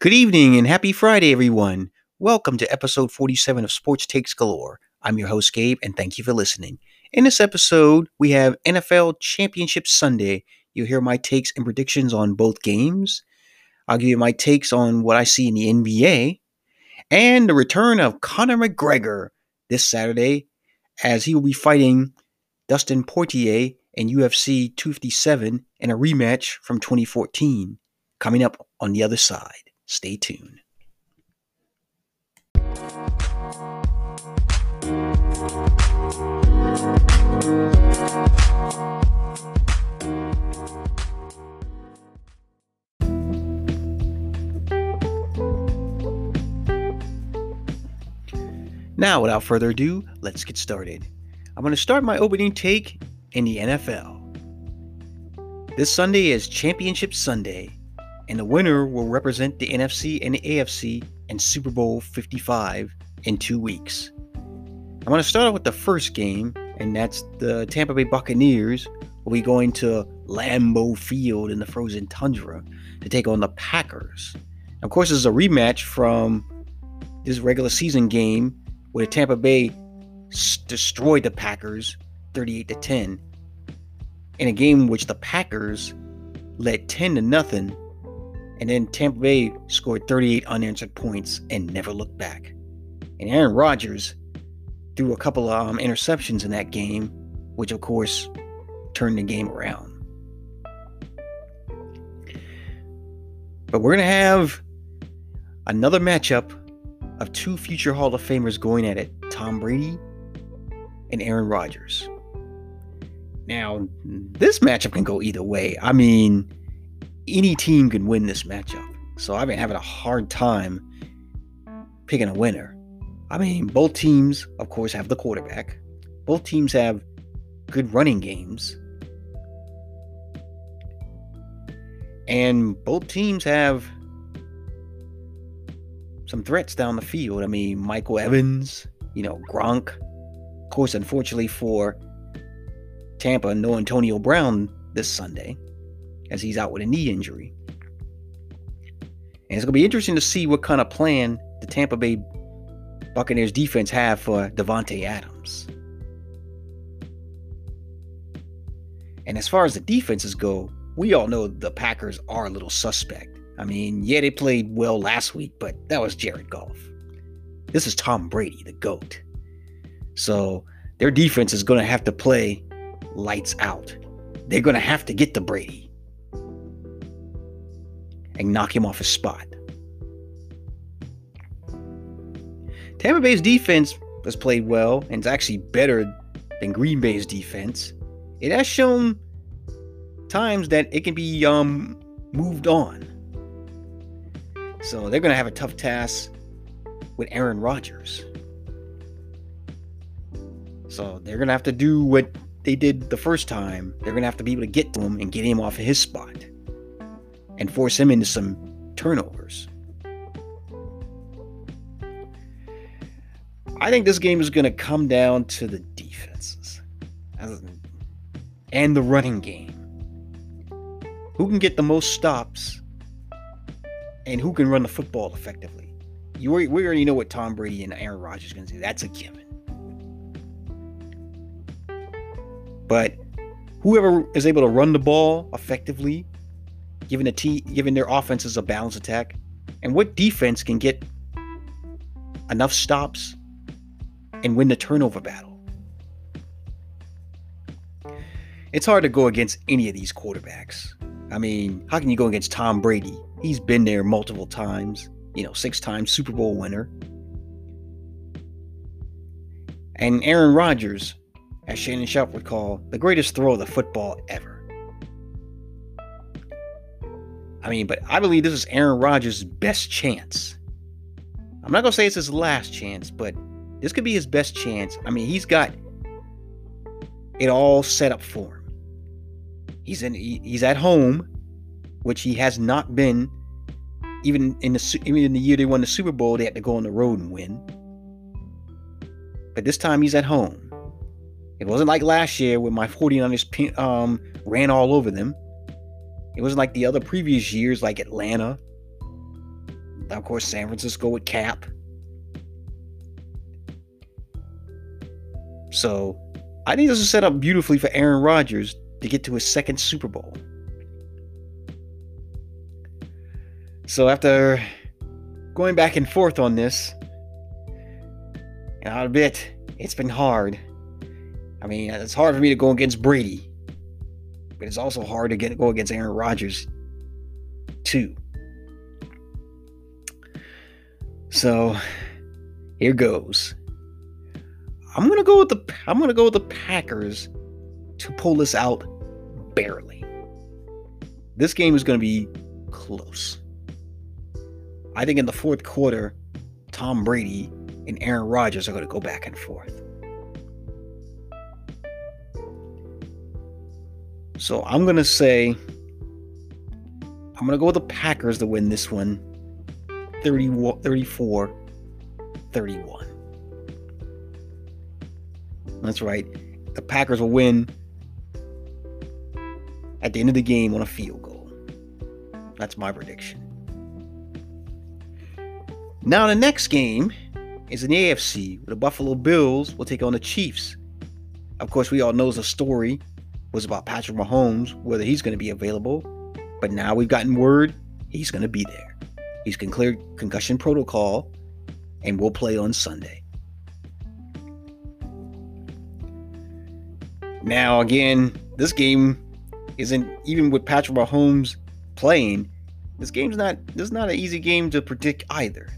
Good evening and happy Friday, everyone. Welcome to episode 47 of Sports Takes Galore. I'm your host, Gabe, and thank you for listening. In this episode, we have NFL Championship Sunday. You'll hear my takes and predictions on both games. I'll give you my takes on what I see in the NBA and the return of Conor McGregor this Saturday as he will be fighting Dustin Poirier in UFC 257 in a rematch from 2014 coming up on the other side. Stay tuned. Now, without further ado, let's get started. I'm going to start my opening take in the NFL. This Sunday is Championship Sunday, and the winner will represent the NFC and the AFC in Super Bowl 55 in two weeks. I'm going to start off with the first game, and that's the Tampa Bay Buccaneers will be going to Lambeau Field in the frozen tundra to take on the Packers. Of course, this is a rematch from this regular season game where Tampa Bay s- destroyed the Packers 38 to 10 in a game which the Packers led 10 to nothing and then Tampa Bay scored 38 unanswered points and never looked back. And Aaron Rodgers threw a couple of um, interceptions in that game, which of course turned the game around. But we're going to have another matchup of two future Hall of Famers going at it Tom Brady and Aaron Rodgers. Now, this matchup can go either way. I mean, any team can win this matchup. So I've been having a hard time picking a winner. I mean, both teams, of course, have the quarterback. Both teams have good running games. And both teams have some threats down the field. I mean, Michael Evans, you know, Gronk. Of course, unfortunately for Tampa, no Antonio Brown this Sunday as he's out with a knee injury. And it's going to be interesting to see what kind of plan the Tampa Bay Buccaneers defense have for Davante Adams. And as far as the defenses go, we all know the Packers are a little suspect. I mean, yeah, they played well last week, but that was Jared Goff. This is Tom Brady, the GOAT. So their defense is going to have to play lights out. They're going to have to get to Brady and knock him off his spot. Tampa Bay's defense has played well and is actually better than Green Bay's defense. It has shown times that it can be um, moved on. So they're going to have a tough task with Aaron Rodgers. So they're going to have to do what they did the first time. They're going to have to be able to get to him and get him off of his spot and force him into some turnovers. I think this game is going to come down to the defenses and the running game. Who can get the most stops and who can run the football effectively? You, we already know what Tom Brady and Aaron Rodgers are going to do. That's a given. But whoever is able to run the ball effectively, giving the t- giving their offenses a balanced attack, and what defense can get enough stops and win the turnover battle. It's hard to go against any of these quarterbacks. I mean, how can you go against Tom Brady? He's been there multiple times, you know, six times Super Bowl winner. And Aaron Rodgers, as Shannon Sharpe would call, the greatest throw of the football ever. I mean, but I believe this is Aaron Rodgers' best chance. I'm not going to say it's his last chance, but this could be his best chance. I mean, he's got it all set up for him. He's in he's at home, which he has not been even in the even in the year they won the Super Bowl, they had to go on the road and win. But this time he's at home. It wasn't like last year when my 49ers um, ran all over them. It wasn't like the other previous years, like Atlanta, of course, San Francisco with Kap. So I think this is set up beautifully for Aaron Rodgers to get to his second Super Bowl. So after going back and forth on this, and a bit, it's been hard. I mean, it's hard for me to go against Brady, but it's also hard to get go against Aaron Rodgers too. So here goes. I'm gonna go with the I'm gonna go with the Packers to pull this out barely. This game is gonna be close. I think in the fourth quarter, Tom Brady and Aaron Rodgers are gonna go back and forth. So I'm gonna say I'm gonna go with the Packers to win this one 30, 34 31. That's right. The Packers will win at the end of the game on a field goal. That's my prediction. Now, the next game is in the AFC, the Buffalo Bills will take on the Chiefs. Of course, we all know the story was about Patrick Mahomes, whether he's going to be available. But now we've gotten word he's going to be there. He's cleared concussion protocol and will play on Sunday. Now, again, this game isn't even with Patrick Mahomes playing. This game's not. This is not an easy game to predict either.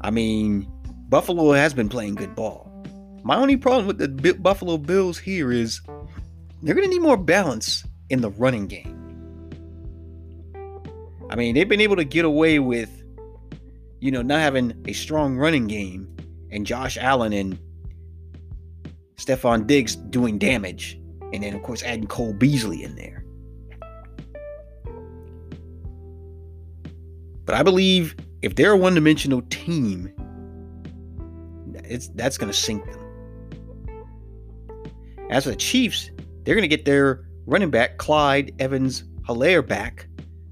I mean, Buffalo has been playing good ball. My only problem with the Buffalo Bills here is they're going to need more balance in the running game. I mean, they've been able to get away with, you know, not having a strong running game and Josh Allen and Stefon Diggs doing damage. And then, of course, adding Cole Beasley in there. But I believe if they're a one dimensional team, it's that's going to sink them. As for the Chiefs, they're going to get their running back, Clyde Evans Helaire, back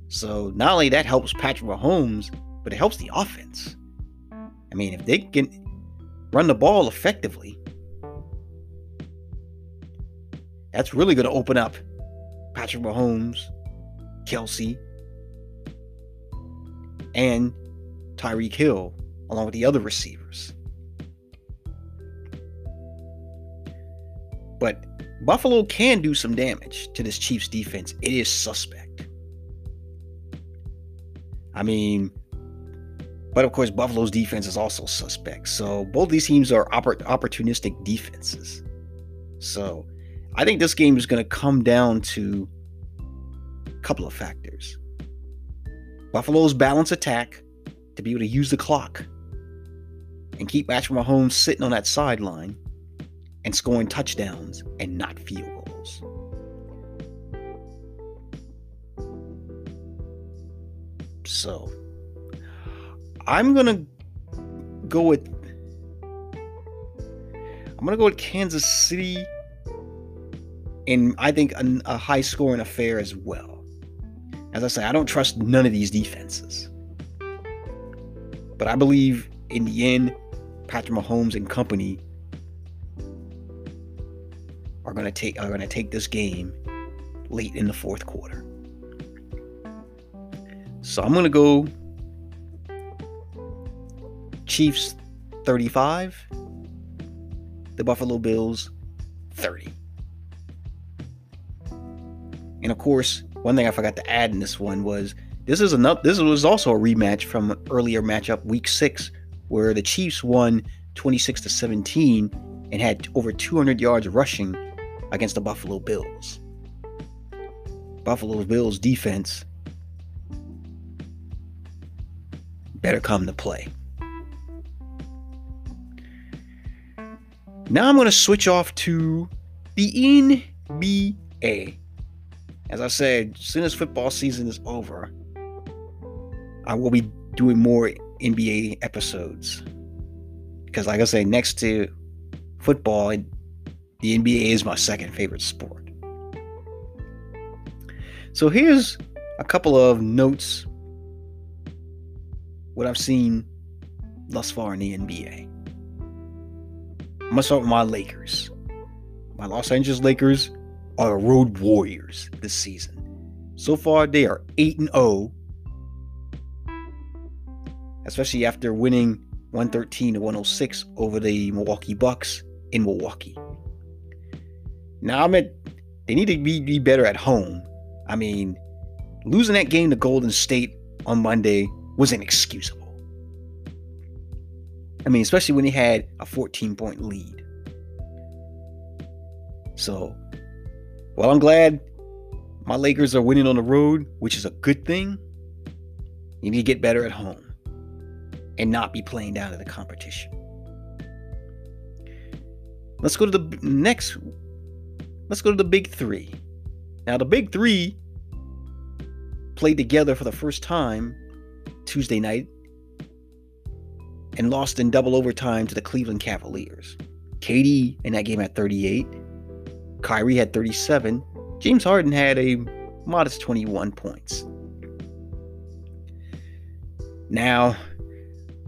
so not only that helps Patrick Mahomes, but it helps the offense. I mean, if they can run the ball effectively, that's really going to open up Patrick Mahomes, Kelce, and Tyreek Hill, along with the other receivers. But Buffalo can do some damage to this Chiefs defense. It is suspect. I mean, but of course, Buffalo's defense is also suspect. So both these teams are oppor- opportunistic defenses. So I think this game is going to come down to a couple of factors. Buffalo's balance attack to be able to use the clock and keep Patrick Mahomes sitting on that sideline and scoring touchdowns and not field goals. So I'm gonna go with I'm gonna go with Kansas City, and I think a, a high scoring affair as well. As I say, I don't trust none of these defenses, but I believe in the end, Patrick Mahomes and company are gonna take are gonna take this game late in the fourth quarter. So I'm going to go Chiefs 35, the Buffalo Bills 30. And of course, one thing I forgot to add in this one was this is another this was also a rematch from an earlier matchup week 6 where the Chiefs won 26 to 17 and had over 200 yards rushing against the Buffalo Bills. Buffalo Bills defense better come to play. Now I'm going to switch off to the NBA. As I said, as soon as football season is over, I will be doing more NBA episodes. Because, like I say, next to football, the NBA is my second favorite sport. So, here's a couple of notes what I've seen thus far in the NBA. I'm gonna start with my Lakers. My Los Angeles Lakers are road warriors this season. So far, they are 8 and 0, especially after winning 113 to 106 over the Milwaukee Bucks in Milwaukee. Now, I'm at, they need to be, be better at home. I mean, losing that game to Golden State on Monday was inexcusable. I mean, especially when he had a 14 point lead. So, well, I'm glad my Lakers are winning on the road, which is a good thing. You need to get better at home and not be playing down to the competition. Let's go to the next. Let's go to the big three. Now, the big three played together for the first time Tuesday night and lost in double overtime to the Cleveland Cavaliers. KD in that game had 38. Kyrie had 37. James Harden had a modest 21 points. Now,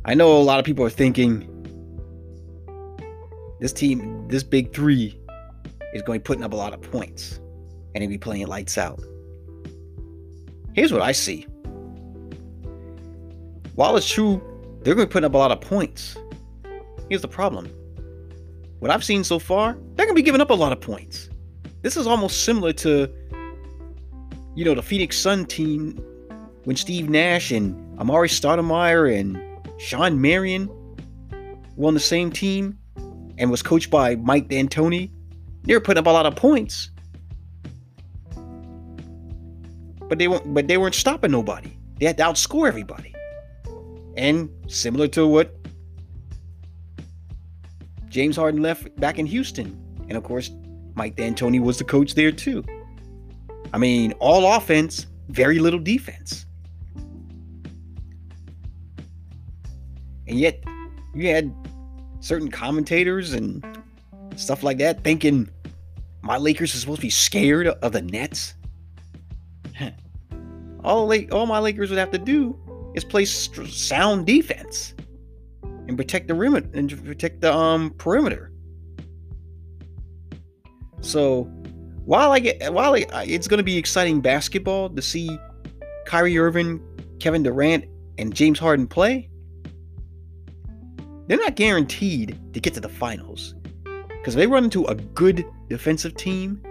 I know a lot of people are thinking this team, this big three, is going to be putting up a lot of points and he'll be playing lights out. Here's what I see. While it's true they're going to be putting up a lot of points. Here's the problem. What I've seen so far, they're going to be giving up a lot of points. This is almost similar to, you know, the Phoenix Sun team when Steve Nash and Amar'e Stoudemire and Shawn Marion were on the same team and was coached by Mike D'Antoni. They were putting up a lot of points. But they weren't but they weren't stopping nobody. They had to outscore everybody. And similar to what James Harden left back in Houston. And of course, Mike D'Antoni was the coach there too. I mean, all offense, very little defense. And yet, you had certain commentators and stuff like that thinking my Lakers are supposed to be scared of the Nets. all, all my Lakers would have to do is play sound defense and protect the rim and protect the um perimeter. So while I get while I, it's going to be exciting basketball to see Kyrie Irving, Kevin Durant, and James Harden play, they're not guaranteed to get to the finals because they run into a good defensive team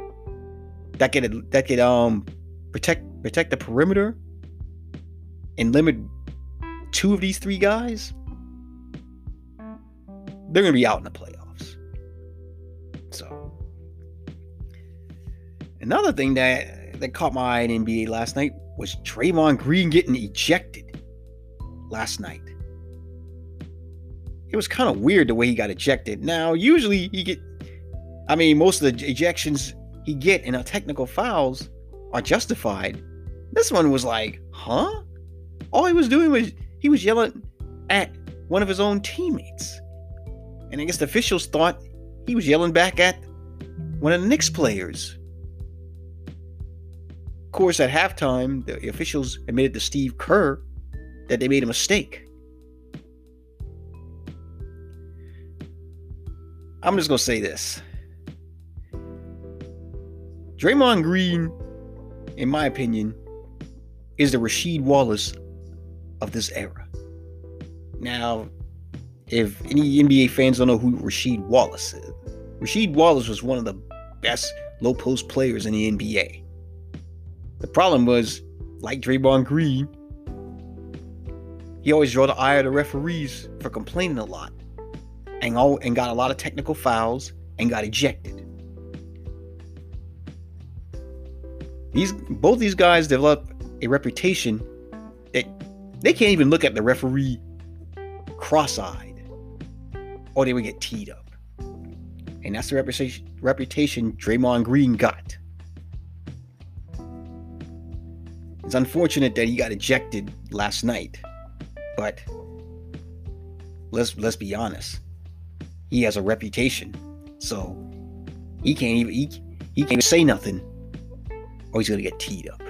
that could that could um protect protect the perimeter and limit two of these three guys, they're to be out in the playoffs. So, another thing that that caught my eye in NBA last night was Draymond Green getting ejected last night. It was kind of weird the way he got ejected. Now, usually he get, I mean, most of the ejections he get in a technical fouls are justified. This one was like, huh? All he was doing was he was yelling at one of his own teammates. And I guess the officials thought he was yelling back at one of the Knicks players. Of course, at halftime, the officials admitted to Steve Kerr that they made a mistake. I'm just going to say this. Draymond Green, in my opinion, is the Rasheed Wallace of this era. Now, if any NBA fans don't know who Rasheed Wallace is, Rasheed Wallace was one of the best low post players in the NBA. The problem was, like Draymond Green, he always drew the eye of the referees for complaining a lot, and all, and got a lot of technical fouls and got ejected. These both these guys developed a reputation that they can't even look at the referee cross-eyed, or they would get teed up. And that's the reputation, reputation Draymond Green got. It's unfortunate that he got ejected last night, but let's let's be honest. He has a reputation, so he can't even he, he can't even say nothing, or he's gonna get teed up.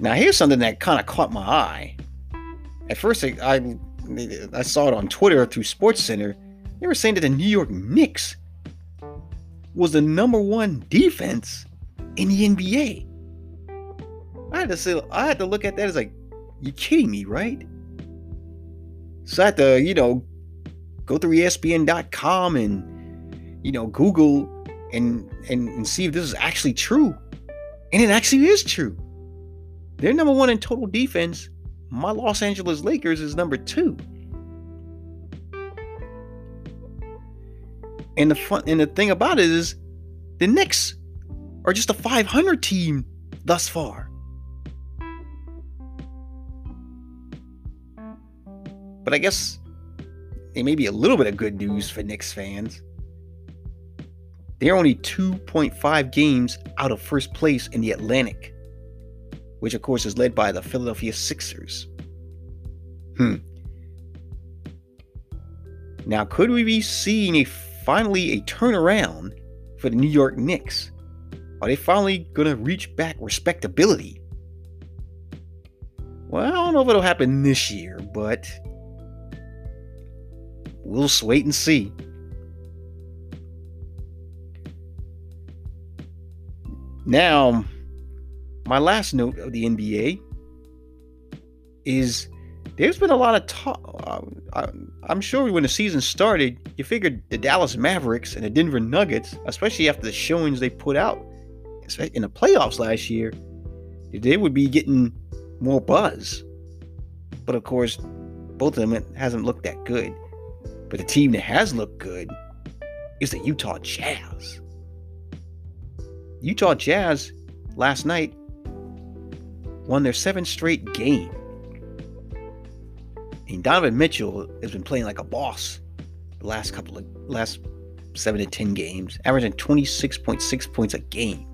Now, here's something that kind of caught my eye. At first, I, I, I saw it on Twitter through SportsCenter. They were saying that the New York Knicks was the number one defense in the NBA. I had to say, I had to look at that as like, you kidding me, right? So I had to, you know, go through ESPN.com and, you know, Google and, and and see if this is actually true. And it actually is true. They're number one in total defense. My Los Angeles Lakers is number two. And the fun and the thing about it is the Knicks are just a 500 team thus far. But I guess it may be a little bit of good news for Knicks fans. They're only 2.5 games out of first place in the Atlantic, which of course is led by the Philadelphia Sixers. Hmm. Now, could we be seeing a finally a turnaround for the New York Knicks? Are they finally going to reach back respectability? Well, I don't know if it'll happen this year, but we'll just wait and see. Now, my last note of the NBA is there's been a lot of talk. Uh, I'm sure when the season started, you figured the Dallas Mavericks and the Denver Nuggets, especially after the showings they put out in the playoffs last year, they would be getting more buzz. But of course, both of them hasn't looked that good. But the team that has looked good is the Utah Jazz. Utah Jazz last night won their seventh straight game. And Donovan Mitchell has been playing like a boss the last couple of last seven to ten games, averaging 26.6 points a game.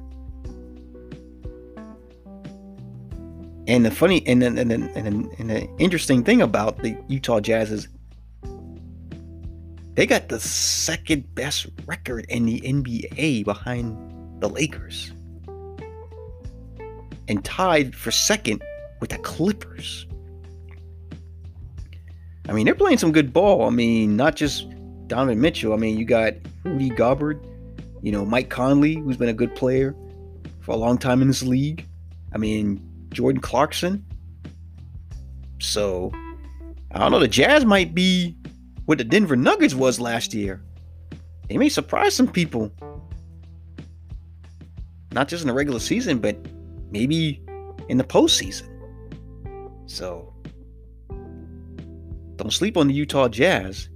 And the funny and then and then and, and the interesting thing about the Utah Jazz is they got the second best record in the NBA behind the Lakers, and tied for second with the Clippers. I mean, they're playing some good ball. I mean, not just Donovan Mitchell. I mean, you got Rudy Gobert, you know, Mike Conley, who's been a good player for a long time in this league. I mean, Jordan Clarkson. So, I don't know. The Jazz might be what the Denver Nuggets was last year. They may surprise some people not just in the regular season, but maybe in the postseason. So don't sleep on the Utah Jazz.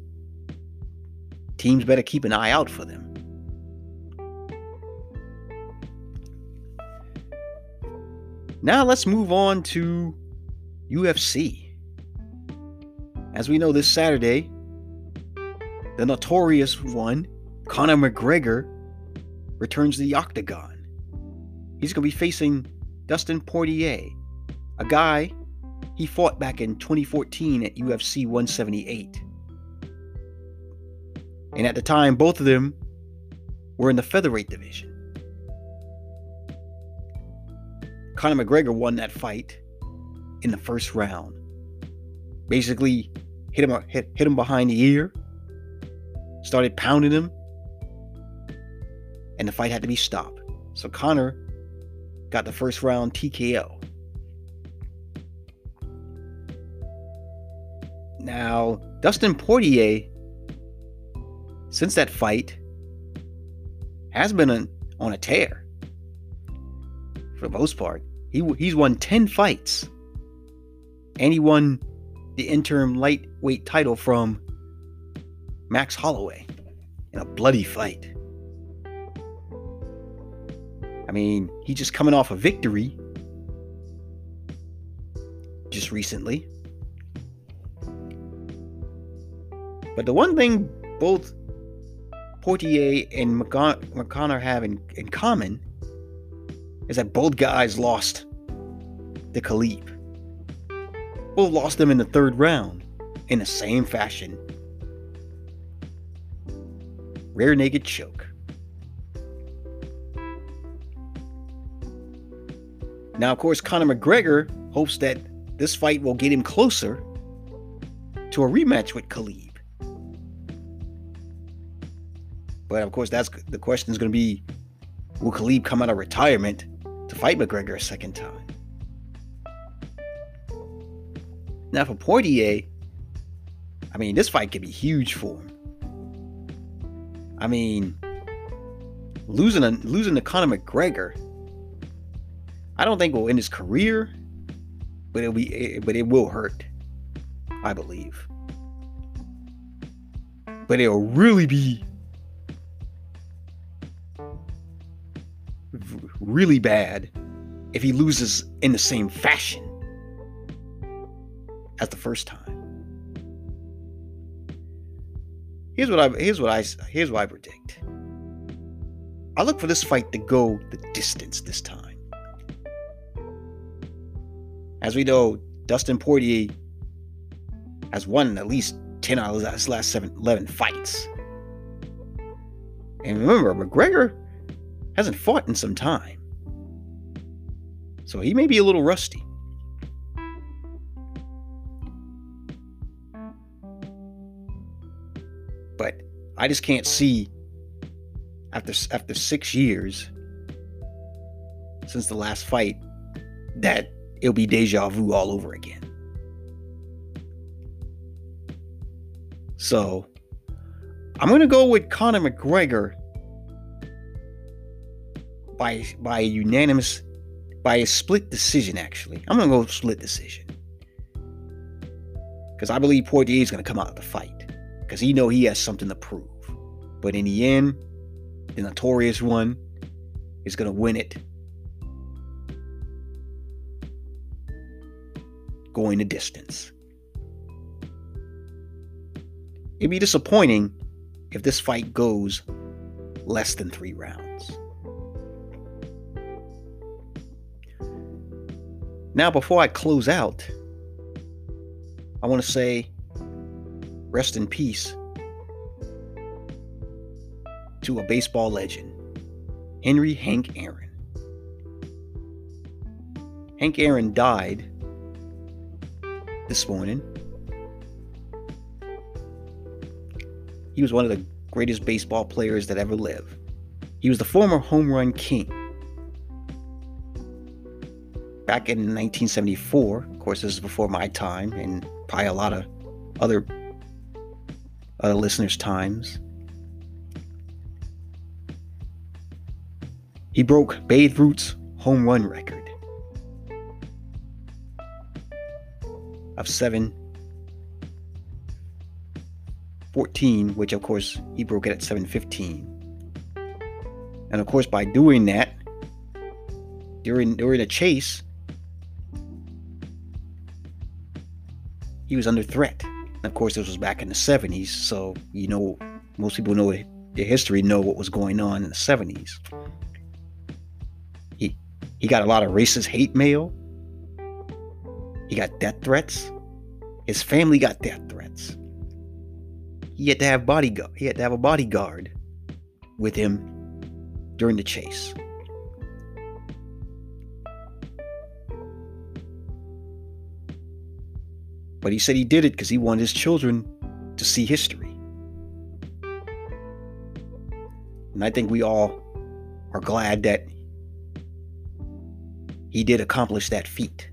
Teams better keep an eye out for them. Now let's move on to UFC. As we know, this Saturday, the notorious one, Conor McGregor, returns to the octagon. He's going to be facing Dustin Poirier, a guy he fought back in 2014 at UFC 178. And at the time, both of them were in the featherweight division. Conor McGregor won that fight in the first round. Basically, hit him hit, hit him behind the ear, started pounding him, and the fight had to be stopped. So Conor got the first round TKO. Now, Dustin Poirier, since that fight, has been on, on a tear for the most part. He, he's won 10 fights, and he won the interim lightweight title from Max Holloway in a bloody fight. I mean, he's just coming off a victory just recently. But the one thing both Poirier and McConnor have in, in common is that both guys lost the Khabib. Both lost them in the third round in the same fashion. Rear naked choke. Now, of course, Conor McGregor hopes that this fight will get him closer to a rematch with Khabib. But of course, that's the question is going to be: Will Khabib come out of retirement to fight McGregor a second time? Now, for Poirier, I mean, this fight could be huge for him. I mean, losing a, losing to Conor McGregor, I don't think will end his career, but it'll be but it will hurt, I believe. But it'll really be really bad if he loses in the same fashion as the first time. Here's what I here's what I here's what I predict. I look for this fight to go the distance this time. As we know, Dustin Poirier has won at least 10 out of his last seven, 11 fights. And remember, McGregor hasn't fought in some time. So he may be a little rusty. I just can't see after after 6 years since the last fight that it'll be deja vu all over again. So, I'm to go with Conor McGregor by by a unanimous by a split decision actually. I'm to go split decision. Cuz I believe Poirier is to come out of the fight cuz he know he has something to prove. But in the end, the notorious one is going to win it going the distance. It'd be disappointing if this fight goes less than three rounds. Now, before I close out, I want to say rest in peace to a baseball legend, Henry Hank Aaron. Hank Aaron died this morning. He was one of the greatest baseball players that ever lived. He was the former home run king. Back in 1974, of course, this is before my time and probably a lot of other other listeners' times. He broke Babe Ruth's home run record. of 7 14, which of course he broke it at 715. And of course, by doing that, during during a chase, he was under threat. And of course, this was back in the 70s, so you know most people know the history, know what was going on in the 70s. He he got a lot of racist hate mail he got death threats. His family got death threats. He had to have bodyguard. He had to have a bodyguard with him during the chase. But he said he did it because he wanted his children to see history. And I think we all are glad that he did accomplish that feat.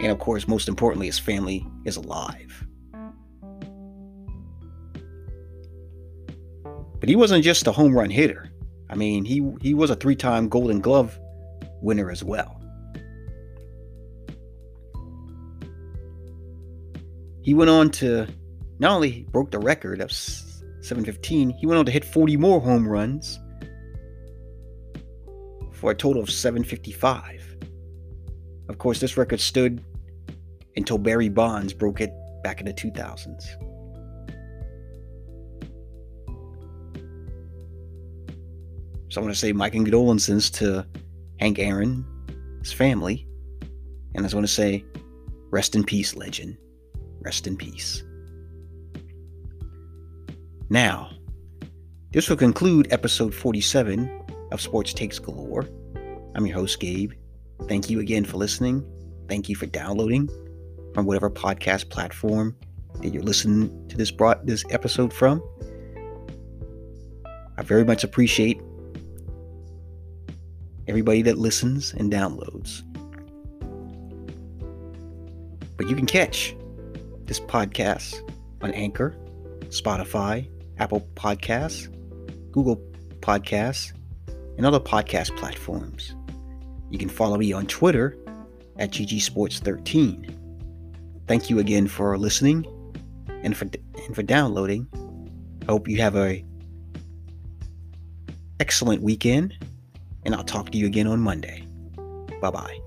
And of course, most importantly, his family is alive. But he wasn't just a home run hitter. I mean, he, he was a three time Golden Glove winner as well. He went on to not only broke the record of 715, he went on to hit 40 more home runs for a total of 755. Of course, this record stood until Barry Bonds broke it back in the 2000s. So I want to say my condolences to Hank Aaron, his family, and I just want to say, rest in peace, legend. Rest in peace. Now, this will conclude episode 47 of Sports Takes Galore. I'm your host, Gabe, Thank you again for listening. Thank you for downloading from whatever podcast platform that you're listening to this brought this episode from. I very much appreciate everybody that listens and downloads. But you can catch this podcast on Anchor, Spotify, Apple Podcasts, Google Podcasts, and other podcast platforms. You can follow me on Twitter at GGSports13. Thank you again for listening and for and for downloading. I hope you have a excellent weekend, and I'll talk to you again on Monday. Bye bye.